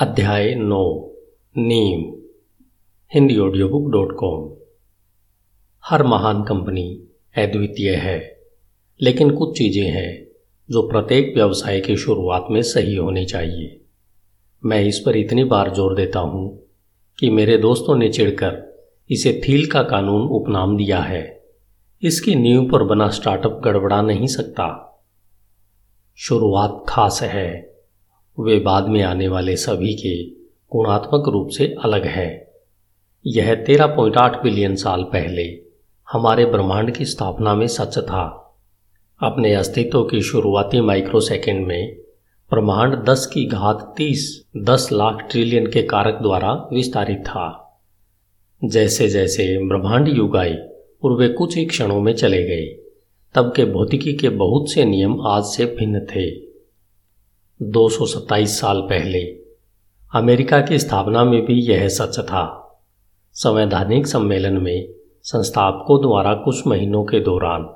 अध्याय नौ, नीम, Hindi audio book dot com हर महान कंपनी अद्वितीय है, लेकिन कुछ चीज़ें हैं जो प्रत्येक व्यवसाय की शुरुआत में सही होनी चाहिए। मैं इस पर इतनी बार ज़ोर देता हूँ कि मेरे दोस्तों ने चिढ़कर इसे थील का कानून उपनाम दिया है। इसकी नींव पर बना स्टार्टअप गड़बड़ा नहीं सकता। शुरुआत खास है। वे बाद में आने वाले सभी के गुणात्मक रूप से अलग है। यह तेरह पॉइंट आठ बिलियन साल पहले हमारे ब्रह्मांड की स्थापना में सच था। अपने अस्तित्व की शुरुआती माइक्रोसेकेंड में ब्रह्मांड दस की घात तीस, दस लाख ट्रिलियन के कारक द्वारा विस्तारित था। जैसे जैसे ब्रह्मांड युग आए और वे कुछ ही क्षणों में चले गए, तब के भौतिकी के बहुत से नियम आज से भिन्न थे। 227 साल पहले। अमेरिका की स्थापना में भी यह सच था। संवैधानिक सम्मेलन में संस्थापकों द्वारा कुछ महीनों के दौरान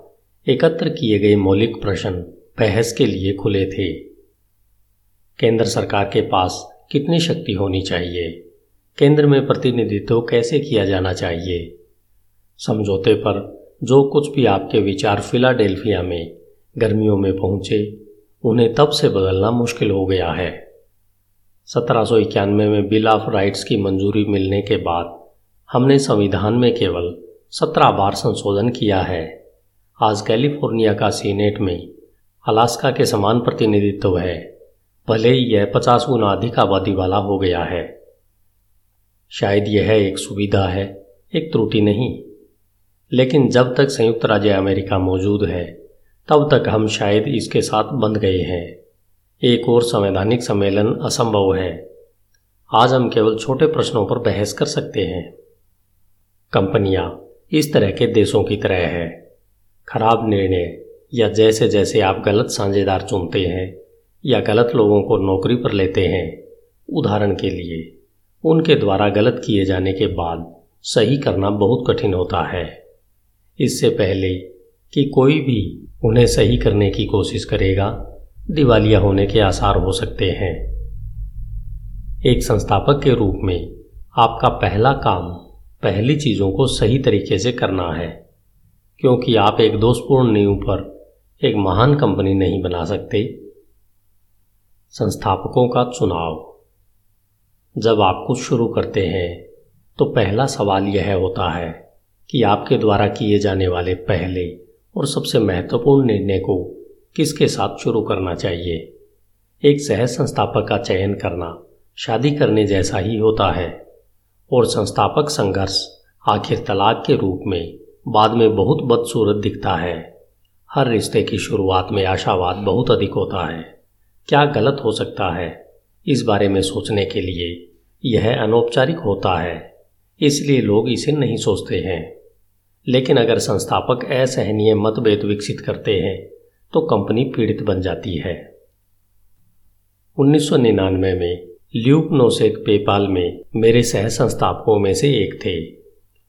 एकत्र किए गए मौलिक प्रश्न बहस के लिए खुले थे। केंद्र सरकार के पास कितनी शक्ति होनी चाहिए? केंद्र में प्रतिनिधित्व कैसे किया जाना चाहिए? समझौते पर जो कुछ भी आपके विचार फिलाडेल्फिया में गर्मियों में पहुँचे उन्हें तब से बदलना मुश्किल हो गया है। सत्रह सौ इक्यानवे में बिल ऑफ़ राइट्स की मंजूरी मिलने के बाद हमने संविधान में केवल सत्रह बार संशोधन किया है। आज कैलिफ़ोर्निया का सीनेट में अलास्का के समान प्रतिनिधित्व है। भले ही यह पचास गुना अधिक आबादी वाला हो गया है। शायद यह एक सुविधा है, एक त्रुटि नहीं। लेकिन जब तक संयुक्त राज्य अमेरिका मौजूद है तब तक हम शायद इसके साथ बंध गए हैं। एक और संवैधानिक सम्मेलन असंभव है। आज हम केवल छोटे प्रश्नों पर बहस कर सकते हैं। कंपनियाँ इस तरह के देशों की तरह है। खराब निर्णय या जैसे जैसे आप गलत साझेदार चुनते हैं या गलत लोगों को नौकरी पर लेते हैं, उदाहरण के लिए, उनके द्वारा गलत किए जाने के बाद सही करना बहुत कठिन होता है। इससे पहले कि कोई भी उन्हें सही करने की कोशिश करेगा, दिवालिया होने के आसार हो सकते हैं। एक संस्थापक के रूप में, आपका पहला काम पहली चीज़ों को सही तरीके से करना है, क्योंकि आप एक दोषपूर्ण नींव पर एक महान कंपनी नहीं बना सकते। संस्थापकों का चुनाव। जब आप कुछ शुरू करते हैं तो पहला सवाल यह होता है कि आपके द्वारा किए जाने वाले पहले और सबसे महत्वपूर्ण निर्णय को किसके साथ शुरू करना चाहिए? एक सह संस्थापक का चयन करना शादी करने जैसा ही होता है और संस्थापक संघर्ष आखिर तलाक के रूप में बाद में बहुत बदसूरत दिखता है। हर रिश्ते की शुरुआत में आशावाद बहुत अधिक होता है। क्या गलत हो सकता है? इस बारे में सोचने के लिए यह अनौपचारिक होता है, इसलिए लोग इसे नहीं सोचते हैं। लेकिन अगर संस्थापक असहनीय मतभेद विकसित करते हैं तो कंपनी पीड़ित बन जाती है। 1999 में ल्यूक नोसेक पेपाल में मेरे सह संस्थापकों में से एक थे,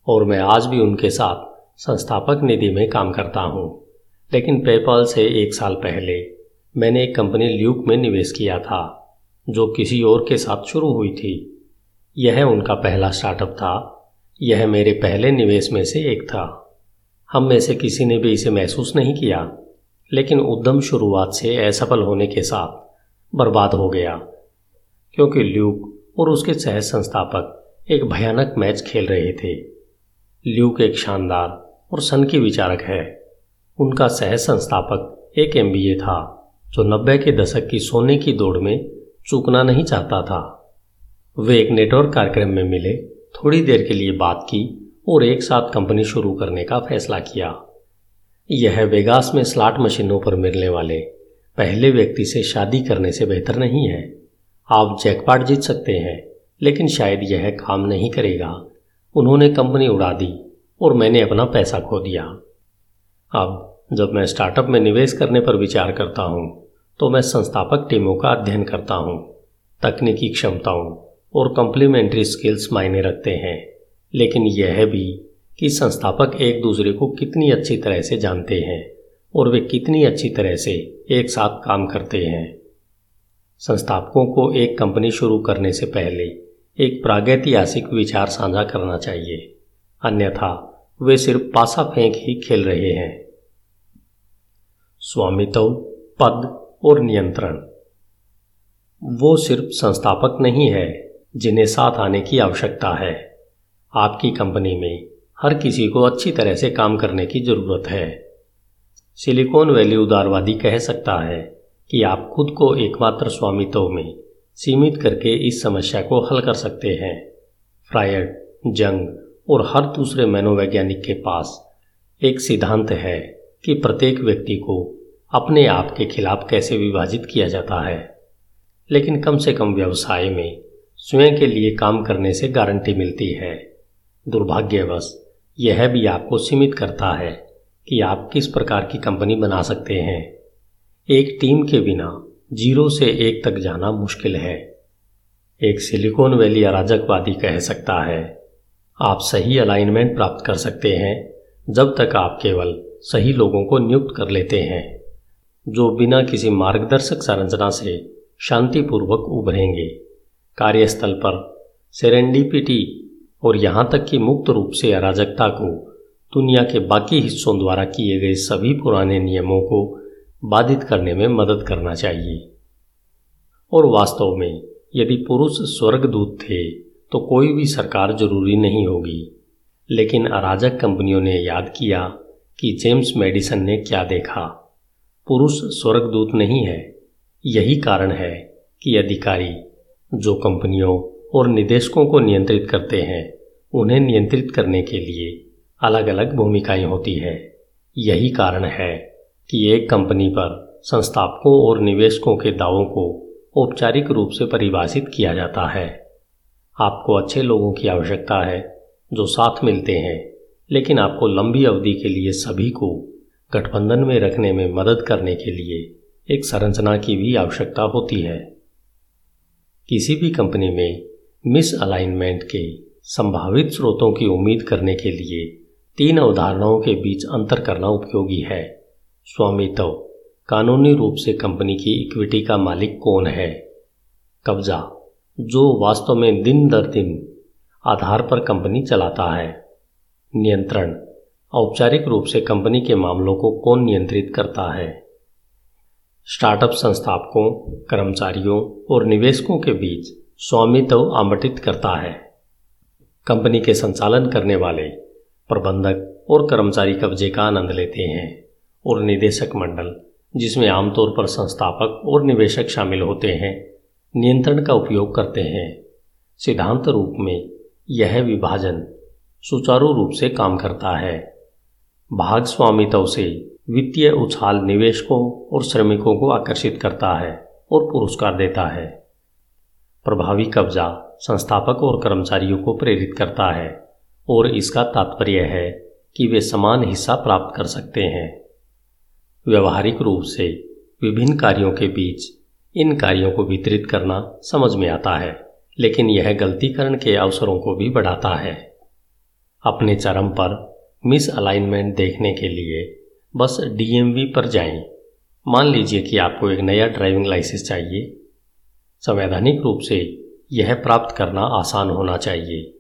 और मैं आज भी उनके साथ संस्थापक निधि में काम करता हूँ। लेकिन पेपाल से एक साल पहले मैंने एक कंपनी ल्यूक में निवेश किया था, जो किसी और के साथ शुरू हुई थी। यह उनका पहला स्टार्टअप था यह मेरे पहले निवेश में से एक था। हम में से किसी ने भी इसे महसूस नहीं किया, लेकिन उद्यम शुरुआत से असफल होने के साथ बर्बाद हो गया, क्योंकि ल्यूक और उसके सह संस्थापक एक भयानक मैच खेल रहे थे। ल्यूक एक शानदार और सन की विचारक है। उनका सह संस्थापक एक एमबीए था, जो नब्बे के दशक की सोने की दौड़ में चूकना नहीं चाहता था। वे एक नेटवर्क कार्यक्रम में मिले थोड़ी देर के लिए बात की और एक साथ कंपनी शुरू करने का फैसला किया। यह वेगास में स्लाट मशीनों पर मिलने वाले पहले व्यक्ति से शादी करने से बेहतर नहीं है। आप जैकपाट जीत सकते हैं, लेकिन शायद यह काम नहीं करेगा। उन्होंने कंपनी उड़ा दी और मैंने अपना पैसा खो दिया। अब जब मैं स्टार्टअप में निवेश करने पर विचार करता हूँ तो मैं संस्थापक टीमों का अध्ययन करता हूँ, तकनीकी क्षमताओं और कम्प्लीमेंट्री स्किल्स मायने रखते हैं। लेकिन यह भी कि संस्थापक एक दूसरे को कितनी अच्छी तरह से जानते हैं और वे कितनी अच्छी तरह से एक साथ काम करते हैं। संस्थापकों को एक कंपनी शुरू करने से पहले एक प्रागैतिहासिक विचार साझा करना चाहिए। अन्यथा वे सिर्फ़ पासा फेंक ही खेल रहे हैं। स्वामित्व, पद और नियंत्रण। वो सिर्फ़ संस्थापक नहीं है जिन्हें साथ आने की आवश्यकता है। आपकी कंपनी में हर किसी को अच्छी तरह से काम करने की ज़रूरत है। सिलिकॉन वैली उदारवादी कह सकता है कि आप खुद को एकमात्र स्वामित्व में सीमित करके इस समस्या को हल कर सकते हैं। फ्रायड, जंग और हर दूसरे मनोवैज्ञानिक के पास एक सिद्धांत है कि प्रत्येक व्यक्ति को अपने आप के खिलाफ कैसे विभाजित किया जाता है। लेकिन कम से कम व्यवसाय में स्वयं के लिए काम करने से गारंटी मिलती है। दुर्भाग्यवश, यह भी आपको सीमित करता है कि आप किस प्रकार की कंपनी बना सकते हैं। एक टीम के बिना ज़ीरो से एक तक जाना मुश्किल है। एक सिलिकॉन वैली अराजकवादी कह सकता है, आप सही अलाइनमेंट प्राप्त कर सकते हैं, जब तक आप केवल सही लोगों को नियुक्त कर लेते हैं, जो बिना किसी मार्गदर्शक संरचना से शांतिपूर्वक उभरेंगे। कार्यस्थल पर सेरेंडिपिटी और यहाँ तक कि मुक्त रूप से अराजकता को दुनिया के बाकी हिस्सों द्वारा किए गए सभी पुराने नियमों को बाधित करने में मदद करना चाहिए। और वास्तव में यदि पुरुष स्वर्गदूत थे तो कोई भी सरकार ज़रूरी नहीं होगी। लेकिन अराजक कंपनियों ने याद किया कि जेम्स मेडिसन ने क्या देखा। पुरुष स्वर्गदूत नहीं है। यही कारण है कि अधिकारी जो कंपनियों और निदेशकों को नियंत्रित करते हैं, उन्हें नियंत्रित करने के लिए अलग अलग भूमिकाएँ होती है। यही कारण है कि एक कंपनी पर संस्थापकों और निवेशकों के दावों को औपचारिक रूप से परिभाषित किया जाता है। आपको अच्छे लोगों की आवश्यकता है जो साथ मिलते हैं, लेकिन आपको लंबी अवधि के लिए सभी को गठबंधन में रखने में मदद करने के लिए एक संरचना की भी आवश्यकता होती है। किसी भी कंपनी में मिस अलाइनमेंट के संभावित स्रोतों की उम्मीद करने के लिए तीन अवधारणाओं के बीच अंतर करना उपयोगी है। स्वामित्व, कानूनी रूप से कंपनी की इक्विटी का मालिक कौन है? कब्जा, जो वास्तव में दिन दर दिन आधार पर कंपनी चलाता है। नियंत्रण, औपचारिक रूप से कंपनी के मामलों को कौन नियंत्रित करता है? स्टार्टअप संस्थापकों, कर्मचारियों और निवेशकों के बीच स्वामित्व आवंटित करता है। कंपनी के संचालन करने वाले, प्रबंधक और कर्मचारी कब्जे का आनंद लेते हैं और निदेशक मंडल, जिसमें आमतौर पर संस्थापक और निवेशक शामिल होते हैं, नियंत्रण का उपयोग करते हैं। सिद्धांत रूप में यह विभाजन सुचारू रूप से काम करता है। भाग स्वामित्व से वित्तीय उछाल निवेशकों और श्रमिकों को आकर्षित करता है और पुरस्कार देता है। प्रभावी कब्जा संस्थापक और कर्मचारियों को प्रेरित करता है और इसका तात्पर्य है कि वे समान हिस्सा प्राप्त कर सकते हैं। व्यवहारिक रूप से विभिन्न कार्यों के बीच इन कार्यों को वितरित करना समझ में आता है, लेकिन यह गलतीकरण के अवसरों को भी बढ़ाता है। अपने चरम पर मिस अलाइनमेंट देखने के लिए बस डीएमवी पर जाएँ। मान लीजिए कि आपको एक नया ड्राइविंग लाइसेंस चाहिए। संवैधानिक रूप से यह प्राप्त करना आसान होना चाहिए।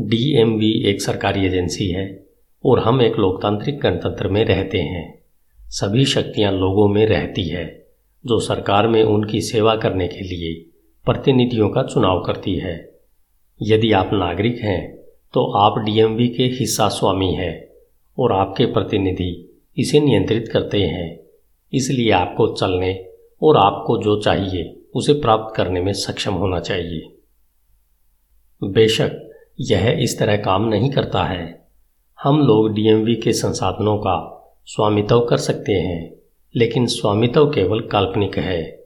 डीएमवी एक सरकारी एजेंसी है और हम एक लोकतांत्रिक गणतंत्र में रहते हैं। सभी शक्तियाँ लोगों में रहती है, जो सरकार में उनकी सेवा करने के लिए प्रतिनिधियों का चुनाव करती है। यदि आप नागरिक हैं तो आप डीएमवी के हिस्सा स्वामी हैं और आपके प्रतिनिधि इसे नियंत्रित करते हैं। इसलिए आपको चलने और आपको जो चाहिए, उसे प्राप्त करने में सक्षम होना चाहिए। बेशक, यह इस तरह काम नहीं करता है। हम लोग डीएमवी के संसाधनों का स्वामित्व कर सकते हैं, लेकिन स्वामित्व केवल काल्पनिक है।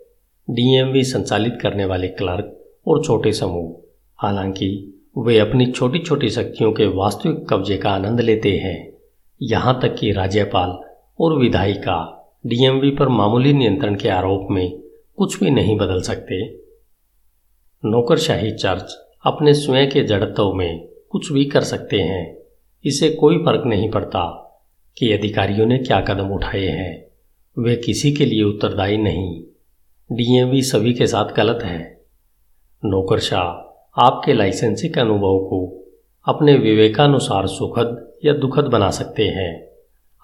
डीएमवी संचालित करने वाले क्लर्क और छोटे समूह, हालाँकि वे अपनी छोटी छोटी शक्तियों के वास्तविक कब्जे का आनंद लेते हैं। यहाँ तक कि राज्यपाल और विधायिका डीएमवी पर मामूली नियंत्रण के आरोप में कुछ भी नहीं बदल सकते। नौकरशाही चर्च अपने स्वयं के जड़त्व में कुछ भी कर सकते हैं। इसे कोई फ़र्क नहीं पड़ता कि अधिकारियों ने क्या कदम उठाए हैं। वे किसी के लिए उत्तरदायी नहीं। डीएमवी सभी के साथ गलत है। नौकरशाह आपके लाइसेंसिक अनुभव को अपने विवेकानुसार सुखद या दुखद बना सकते हैं।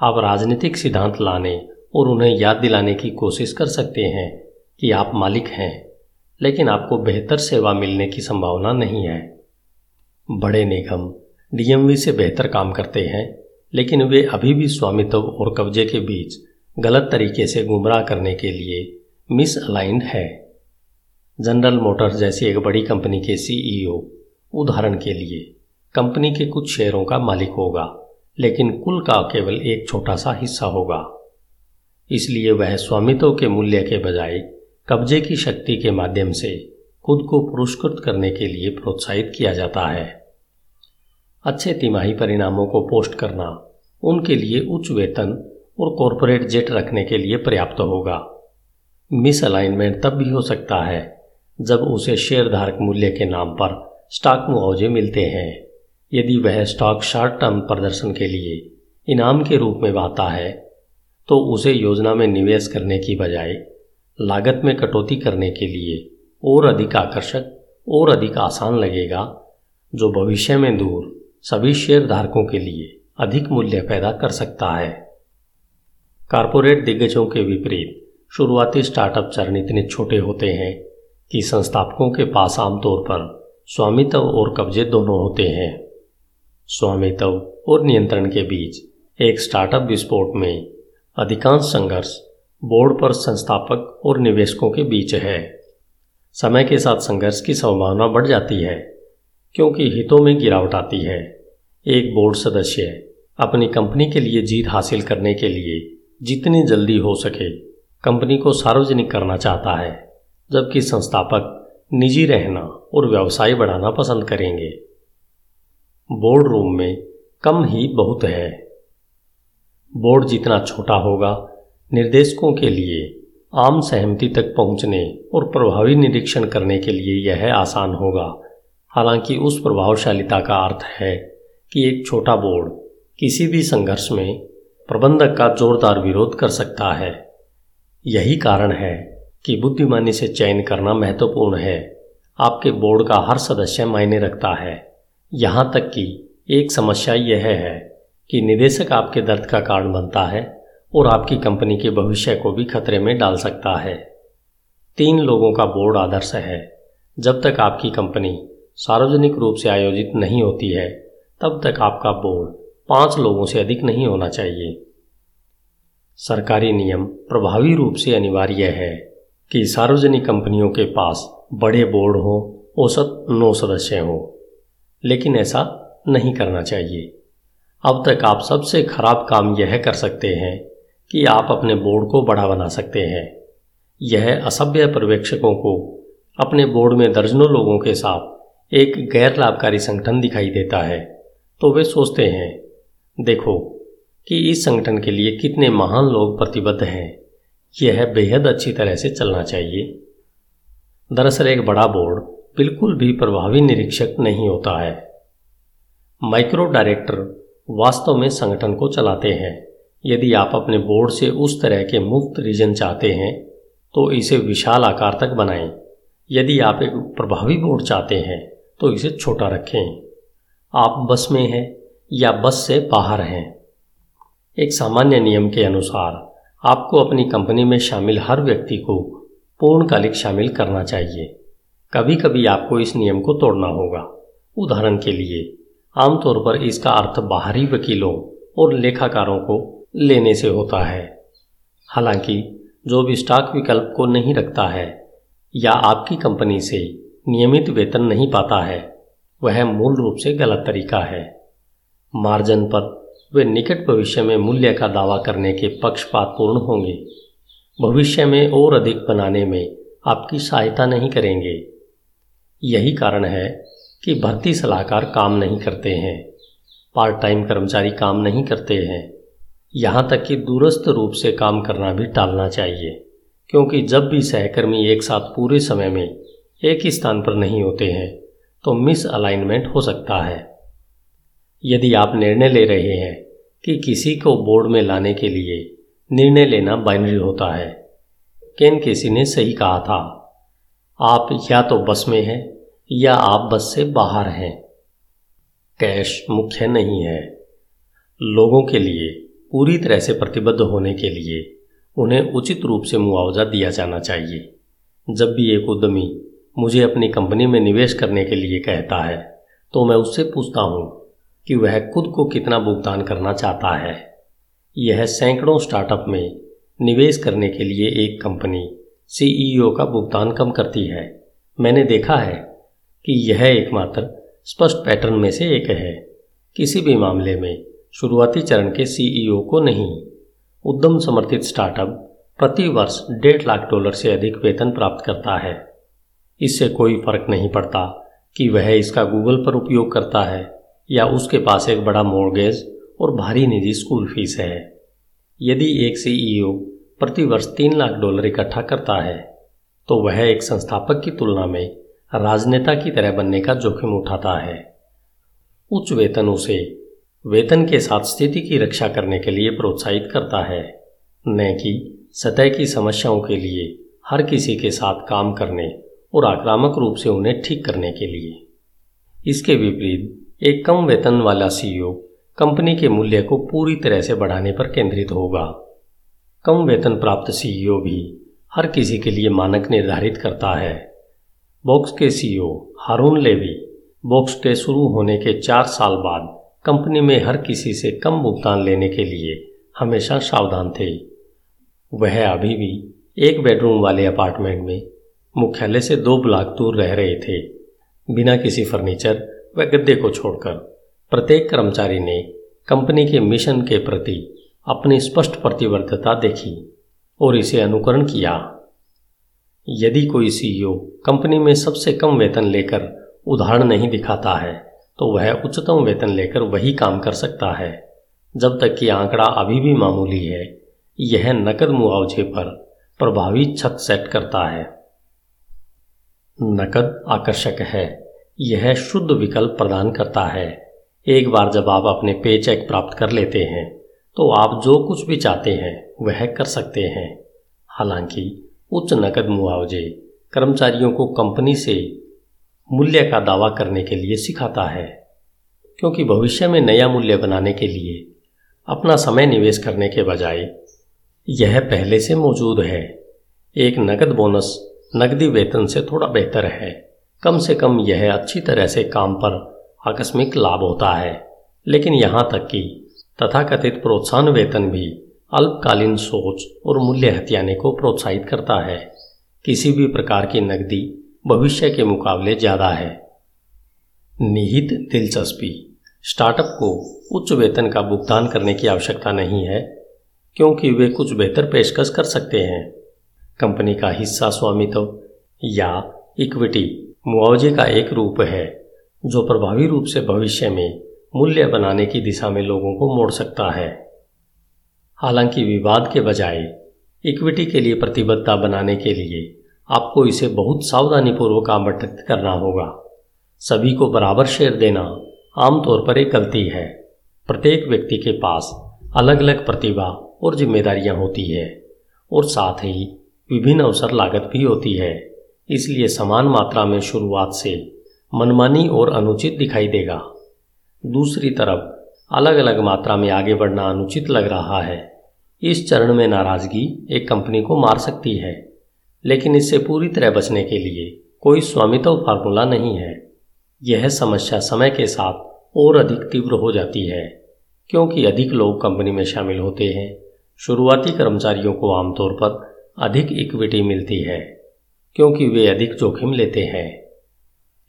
आप राजनीतिक सिद्धांत लाने और उन्हें याद दिलाने की कोशिश कर सकते हैं कि आप मालिक हैं, लेकिन आपको बेहतर सेवा मिलने की संभावना नहीं है। बड़े निगम डीएमवी से बेहतर काम करते हैं, लेकिन वे अभी भी स्वामित्व और कब्जे के बीच गलत तरीके से गुमराह करने के लिए मिस अलाइंड है। जनरल मोटर्स जैसी एक बड़ी कंपनी के सीईओ उदाहरण के लिए कंपनी के कुछ शेयरों का मालिक होगा, लेकिन कुल का केवल एक छोटा सा हिस्सा होगा। इसलिए वह स्वामित्व के मूल्य के बजाय कब्जे की शक्ति के माध्यम से खुद को पुरस्कृत करने के लिए प्रोत्साहित किया जाता है। अच्छे तिमाही परिणामों को पोस्ट करना उनके लिए उच्च वेतन और कॉरपोरेट जेट रखने के लिए पर्याप्त होगा। मिस अलाइनमेंट तब भी हो सकता है जब उसे शेयरधारक मूल्य के नाम पर स्टॉक मुआवजे मिलते हैं। यदि वह स्टॉक शॉर्ट टर्म प्रदर्शन के लिए इनाम के रूप में आता है तो उसे योजना में निवेश करने की बजाय लागत में कटौती करने के लिए और अधिक आकर्षक और अधिक आसान लगेगा, जो भविष्य में दूर सभी शेयर धारकों के लिए अधिक मूल्य पैदा कर सकता है। कारपोरेट दिग्गजों के विपरीत शुरुआती स्टार्टअप चरण इतने छोटे होते हैं कि संस्थापकों के पास आमतौर पर स्वामित्व और कब्जे दोनों होते हैं। स्वामित्व और नियंत्रण के बीच एक स्टार्टअप विस्फोट में अधिकांश संघर्ष बोर्ड पर संस्थापक और निवेशकों के बीच है। समय के साथ संघर्ष की संभावना बढ़ जाती है, क्योंकि हितों में गिरावट आती है। एक बोर्ड सदस्य अपनी कंपनी के लिए जीत हासिल करने के लिए जितनी जल्दी हो सके कंपनी को सार्वजनिक करना चाहता है, जबकि संस्थापक निजी रहना और व्यवसाय बढ़ाना पसंद करेंगे। बोर्ड रूम में कम ही बहुत है। बोर्ड जितना छोटा होगा, निर्देशकों के लिए, आम सहमति तक पहुँचने और प्रभावी निरीक्षण करने के लिए यह आसान होगा। हालाँकि उस प्रभावशालिता का अर्थ है कि एक छोटा बोर्ड किसी भी संघर्ष में प्रबंधक का जोरदार विरोध कर सकता है। यही कारण है कि बुद्धिमानी से चयन करना महत्वपूर्ण है। आपके बोर्ड का हर सदस्य मायने रखता है। यहाँ तक कि एक समस्या यह है कि निदेशक आपके दर्द का कारण बनता है और आपकी कंपनी के भविष्य को भी खतरे में डाल सकता है। तीन लोगों का बोर्ड आदर्श है। जब तक आपकी कंपनी सार्वजनिक रूप से आयोजित नहीं होती है, तब तक आपका बोर्ड पाँच लोगों से अधिक नहीं होना चाहिए। सरकारी नियम प्रभावी रूप से अनिवार्य है कि सार्वजनिक कंपनियों के पास बड़े बोर्ड हो, औसत नौ सदस्य हों। लेकिन ऐसा नहीं करना चाहिए। अब तक आप सबसे खराब काम यह कर सकते हैं कि आप अपने बोर्ड को बड़ा बना सकते हैं। यह असभ्य पर्यवेक्षकों को अपने बोर्ड में दर्जनों लोगों के साथ एक गैर लाभकारी संगठन दिखाई देता है। तो वे सोचते हैं, देखो कि इस संगठन के लिए कितने महान लोग प्रतिबद्ध हैं। यह बेहद अच्छी तरह से चलना चाहिए। दरअसल एक बड़ा बोर्ड बिल्कुल भी प्रभावी निरीक्षक नहीं होता है। माइक्रो डायरेक्टर वास्तव में संगठन को चलाते हैं। यदि आप अपने बोर्ड से उस तरह के मुफ़्त रीजन चाहते हैं तो इसे विशाल आकार तक बनाएँ। यदि आप एक प्रभावी बोर्ड चाहते हैं तो इसे छोटा रखें। आप बस में हैं या बस से बाहर हैं। एक सामान्य नियम के अनुसार, आपको अपनी कंपनी में शामिल हर व्यक्ति को पूर्णकालिक शामिल करना चाहिए। कभी कभी आपको इस नियम को तोड़ना होगा। उदाहरण के लिए, आमतौर पर इसका अर्थ बाहरी वकीलों और लेखाकारों को लेने से होता है। हालाँकि, जो भी स्टॉक विकल्प को नहीं रखता है, या आपकी कंपनी से नियमित वेतन नहीं पाता है, वह मूल रूप से गलत तरीका है। मार्जिन पर वे निकट भविष्य में मूल्य का दावा करने के पक्षपातपूर्ण होंगे। भविष्य में और अधिक बनाने में आपकी सहायता नहीं करेंगे। यही कारण है कि भर्ती सलाहकार काम नहीं करते हैं पार्ट टाइम कर्मचारी काम नहीं करते हैं। यहाँ तक कि दूरस्थ रूप से काम करना भी टालना चाहिए, क्योंकि जब भी सहकर्मी एक साथ पूरे समय में एक ही स्थान पर नहीं होते हैं तो मिस अलाइनमेंट हो सकता है। यदि आप निर्णय ले रहे हैं कि किसी को बोर्ड में लाने के लिए निर्णय लेना बाइनरी होता है, केन केसी ने सही कहा था, आप या तो बस में हैं या आप बस से बाहर हैं। कैश मुख्य नहीं है। लोगों के लिए, पूरी तरह से प्रतिबद्ध होने के लिए, उन्हें उचित रूप से मुआवजा दिया जाना चाहिए। जब भी एक उद्यमी मुझे अपनी कंपनी में निवेश करने के लिए कहता है तो मैं उससे पूछता हूँ कि वह खुद को कितना भुगतान करना चाहता है। यह सैकड़ों स्टार्टअप में निवेश करने के लिए एक कंपनी सीईओ का भुगतान कम करती है। मैंने देखा है कि यह एकमात्र स्पष्ट पैटर्न में से एक है। किसी भी मामले में शुरुआती चरण के सीईओ को नहीं। उद्यम समर्थित स्टार्टअप प्रति वर्ष डेढ़ लाख डॉलर से अधिक वेतन प्राप्त करता है। इससे कोई फ़र्क नहीं पड़ता कि वह इसका गूगल पर उपयोग करता है या उसके पास एक बड़ा मोर्गेज और भारी निजी स्कूल फ़ीस है। यदि एक सीईओ प्रति वर्ष तीन लाख डॉलर इकट्ठा करता है तो वह एक संस्थापक की तुलना में राजनेता की तरह बनने का जोखिम उठाता है। उच्च वेतन उसे वेतन के साथ स्थिति की रक्षा करने के लिए प्रोत्साहित करता है। न कि सतह की समस्याओं के लिए, हर किसी के साथ काम करने और आक्रामक रूप से उन्हें ठीक करने के लिए। इसके विपरीत, एक कम वेतन वाला सीईओ कंपनी के मूल्य को पूरी तरह से बढ़ाने पर केंद्रित होगा। कम वेतन प्राप्त सीईओ भी हर किसी के लिए मानक निर्धारित करता है। बॉक्स के सीईओ हारून लेवी, बॉक्स के शुरू होने के चार साल बाद कंपनी में हर किसी से कम भुगतान लेने के लिए हमेशा सावधान थे। वह अभी भी एक बेडरूम वाले अपार्टमेंट में मुख्यालय से दो ब्लॉक दूर रह रहे थे। बिना किसी फर्नीचर व गद्दे को छोड़कर प्रत्येक कर्मचारी ने कंपनी के मिशन के प्रति अपनी स्पष्ट प्रतिबद्धता देखी और इसे अनुकरण किया। यदि कोई सीईओ कंपनी में सबसे कम वेतन लेकर उदाहरण नहीं दिखाता है तो वह उच्चतम वेतन लेकर वही काम कर सकता है। जब तक कि आंकड़ा अभी भी मामूली है, यह नकद मुआवजे पर प्रभावी छत सेट करता है। नकद आकर्षक है, यह शुद्ध विकल्प प्रदान करता है। एक बार जब आप अपने पे चेक प्राप्त कर लेते हैं तो आप जो कुछ भी चाहते हैं, वह कर सकते हैं। हालाँकि उच्च नकद मुआवजे कर्मचारियों को कंपनी से मूल्य का दावा करने के लिए सिखाता है, क्योंकि भविष्य में नया मूल्य बनाने के लिए अपना समय निवेश करने के बजाय यह पहले से मौजूद है। एक नकद बोनस नकदी वेतन से थोड़ा बेहतर है। कम से कम यह अच्छी तरह से काम पर आकस्मिक लाभ होता है, लेकिन यहाँ तक कि तथाकथित प्रोत्साहन वेतन भी अल्पकालीन सोच और मूल्य हथियाने को प्रोत्साहित करता है। किसी भी प्रकार की नकदी भविष्य के मुकाबले ज़्यादा है। निहित दिलचस्पी। स्टार्टअप को उच्च वेतन का भुगतान करने की आवश्यकता नहीं है, क्योंकि वे कुछ बेहतर पेशकश कर सकते हैं। कंपनी का हिस्सा स्वामित्व या इक्विटी मुआवजे का एक रूप है, जो प्रभावी रूप से भविष्य में मूल्य बनाने की दिशा में लोगों को मोड़ सकता है। हालाँकि विवाद के बजाय इक्विटी के लिए प्रतिबद्धता बनाने के लिए आपको इसे बहुत सावधानीपूर्वक आवंटित करना होगा। सभी को बराबर शेयर देना आमतौर पर एक गलती है। प्रत्येक व्यक्ति के पास अलग अलग प्रतिभा और जिम्मेदारियाँ होती है और साथ ही विभिन्न अवसर लागत भी होती है। इसलिए समान मात्रा में शुरुआत से मनमानी और अनुचित दिखाई देगा। दूसरी तरफ़ अलग अलग मात्रा में आगे बढ़ना अनुचित लग रहा है। इस चरण में नाराज़गी एक कंपनी को मार सकती है, लेकिन इससे पूरी तरह बचने के लिए कोई स्वामित्व फार्मूला नहीं है। यह समस्या समय के साथ और अधिक तीव्र हो जाती है, क्योंकि अधिक लोग कंपनी में शामिल होते हैं। शुरुआती कर्मचारियों को आमतौर पर अधिक इक्विटी मिलती है, क्योंकि वे अधिक जोखिम लेते हैं।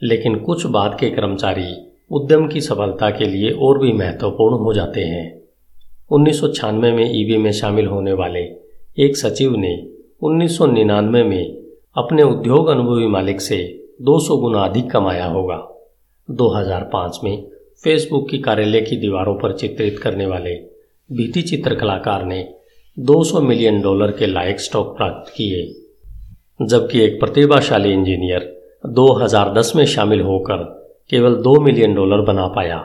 लेकिन कुछ बाद के कर्मचारी उद्यम की सफलता के लिए और भी महत्वपूर्ण हो जाते हैं। उन्नीस सौ छियानवे में ईवी में शामिल होने वाले एक सचिव ने 1999 में अपने उद्योग अनुभवी मालिक से 200 गुना अधिक कमाया होगा। 2005 में फेसबुक की कार्यालय की दीवारों पर चित्रित करने वाले भीति चित्र कलाकार ने 200 मिलियन डॉलर के लायक स्टॉक प्राप्त किए, जबकि एक प्रतिभाशाली इंजीनियर 2010 में शामिल होकर केवल 2 मिलियन डॉलर बना पाया,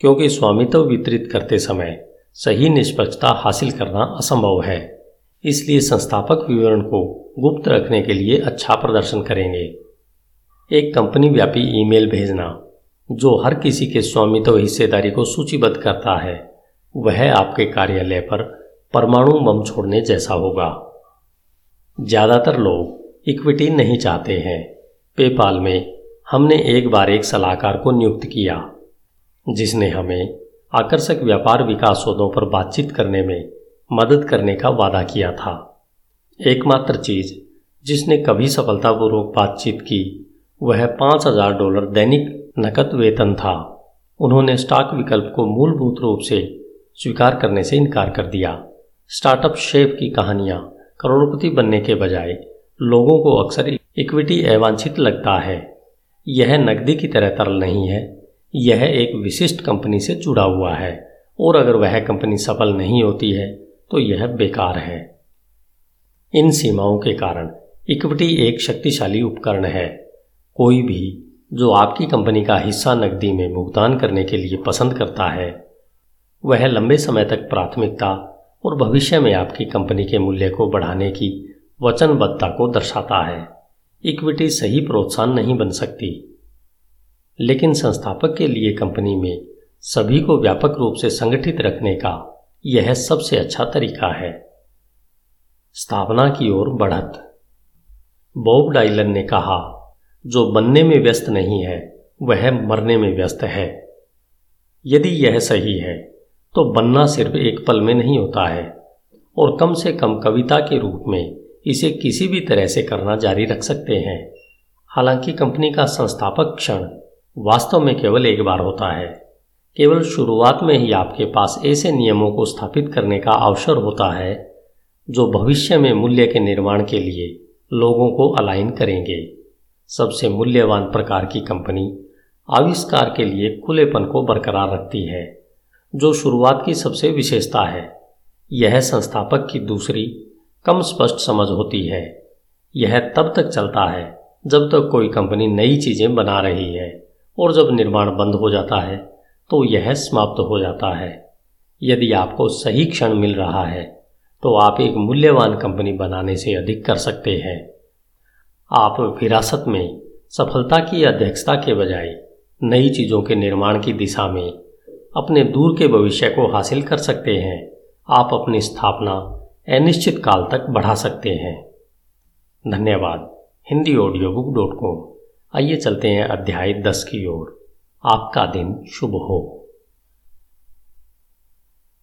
क्योंकि स्वामित्व वितरित करते समय सही निष्पक्षता हासिल करना असंभव है। इसलिए संस्थापक विवरण को गुप्त रखने के लिए अच्छा प्रदर्शन करेंगे। एक कंपनी व्यापी ईमेल भेजना, जो हर किसी के स्वामित्व हिस्सेदारी को सूचीबद्ध करता है, वह आपके कार्यालय पर परमाणु बम छोड़ने जैसा होगा। ज़्यादातर लोग इक्विटी नहीं चाहते हैं। पेपाल में हमने एक बार एक सलाहकार को नियुक्त किया, जिसने हमें आकर्षक व्यापार विकास सौदों पर बातचीत करने में मदद करने का वादा किया था। एकमात्र चीज़ जिसने कभी सफलतापूर्वक बातचीत की, वह पाँच हज़ार डॉलर दैनिक नकद वेतन था। उन्होंने स्टॉक विकल्प को मूलभूत रूप से स्वीकार करने से इनकार कर दिया। स्टार्टअप शेफ की कहानियाँ करोड़पति बनने के बजाय लोगों को अक्सर इक्विटी अवांछित लगता है। यह नकदी की तरह तरल नहीं है यह एक विशिष्ट कंपनी से जुड़ा हुआ है, और अगर वह कंपनी सफल नहीं होती है तो यह बेकार है। इन सीमाओं के कारण इक्विटी एक शक्तिशाली उपकरण है। कोई भी जो आपकी कंपनी का हिस्सा नकदी में भुगतान करने के लिए पसंद करता है, वह लंबे समय तक प्राथमिकता और भविष्य में आपकी कंपनी के मूल्य को बढ़ाने की वचनबद्धता को दर्शाता है। इक्विटी सही प्रोत्साहन नहीं बन सकती। लेकिन संस्थापक के लिए कंपनी में सभी को व्यापक रूप से संगठित रखने का यह सबसे अच्छा तरीका है। स्थापना की ओर बढ़त। बॉब डाइलन ने कहा, जो बनने में व्यस्त नहीं है, वह मरने में व्यस्त है। यदि यह सही है तो बनना सिर्फ़ एक पल में नहीं होता है, और कम से कम कविता के रूप में इसे किसी भी तरह से करना जारी रख सकते हैं। हालाँकि कंपनी का संस्थापक क्षण वास्तव में केवल एक बार होता है। केवल शुरुआत में ही आपके पास ऐसे नियमों को स्थापित करने का अवसर होता है, जो भविष्य में मूल्य के निर्माण के लिए लोगों को अलाइन करेंगे। सबसे मूल्यवान प्रकार की कंपनी आविष्कार के लिए खुलेपन को बरकरार रखती है, जो शुरुआत की सबसे विशेषता है। यह संस्थापक की दूसरी कम स्पष्ट समझ होती है। यह तब तक चलता है जब तक कोई कंपनी नई चीज़ें बना रही है। और जब निर्माण बंद हो जाता है तो यह समाप्त हो जाता है। यदि आपको सही क्षण मिल रहा है तो आप एक मूल्यवान कंपनी बनाने से अधिक कर सकते हैं। आप विरासत में सफलता की अध्यक्षता के बजाय नई चीज़ों के निर्माण की दिशा में अपने दूर के भविष्य को हासिल कर सकते हैं। आप अपनी स्थापना अनिश्चित काल तक बढ़ा सकते हैं। धन्यवाद। Hindi audio book dot com आइए चलते हैं अध्याय दस की ओर। आपका दिन शुभ हो।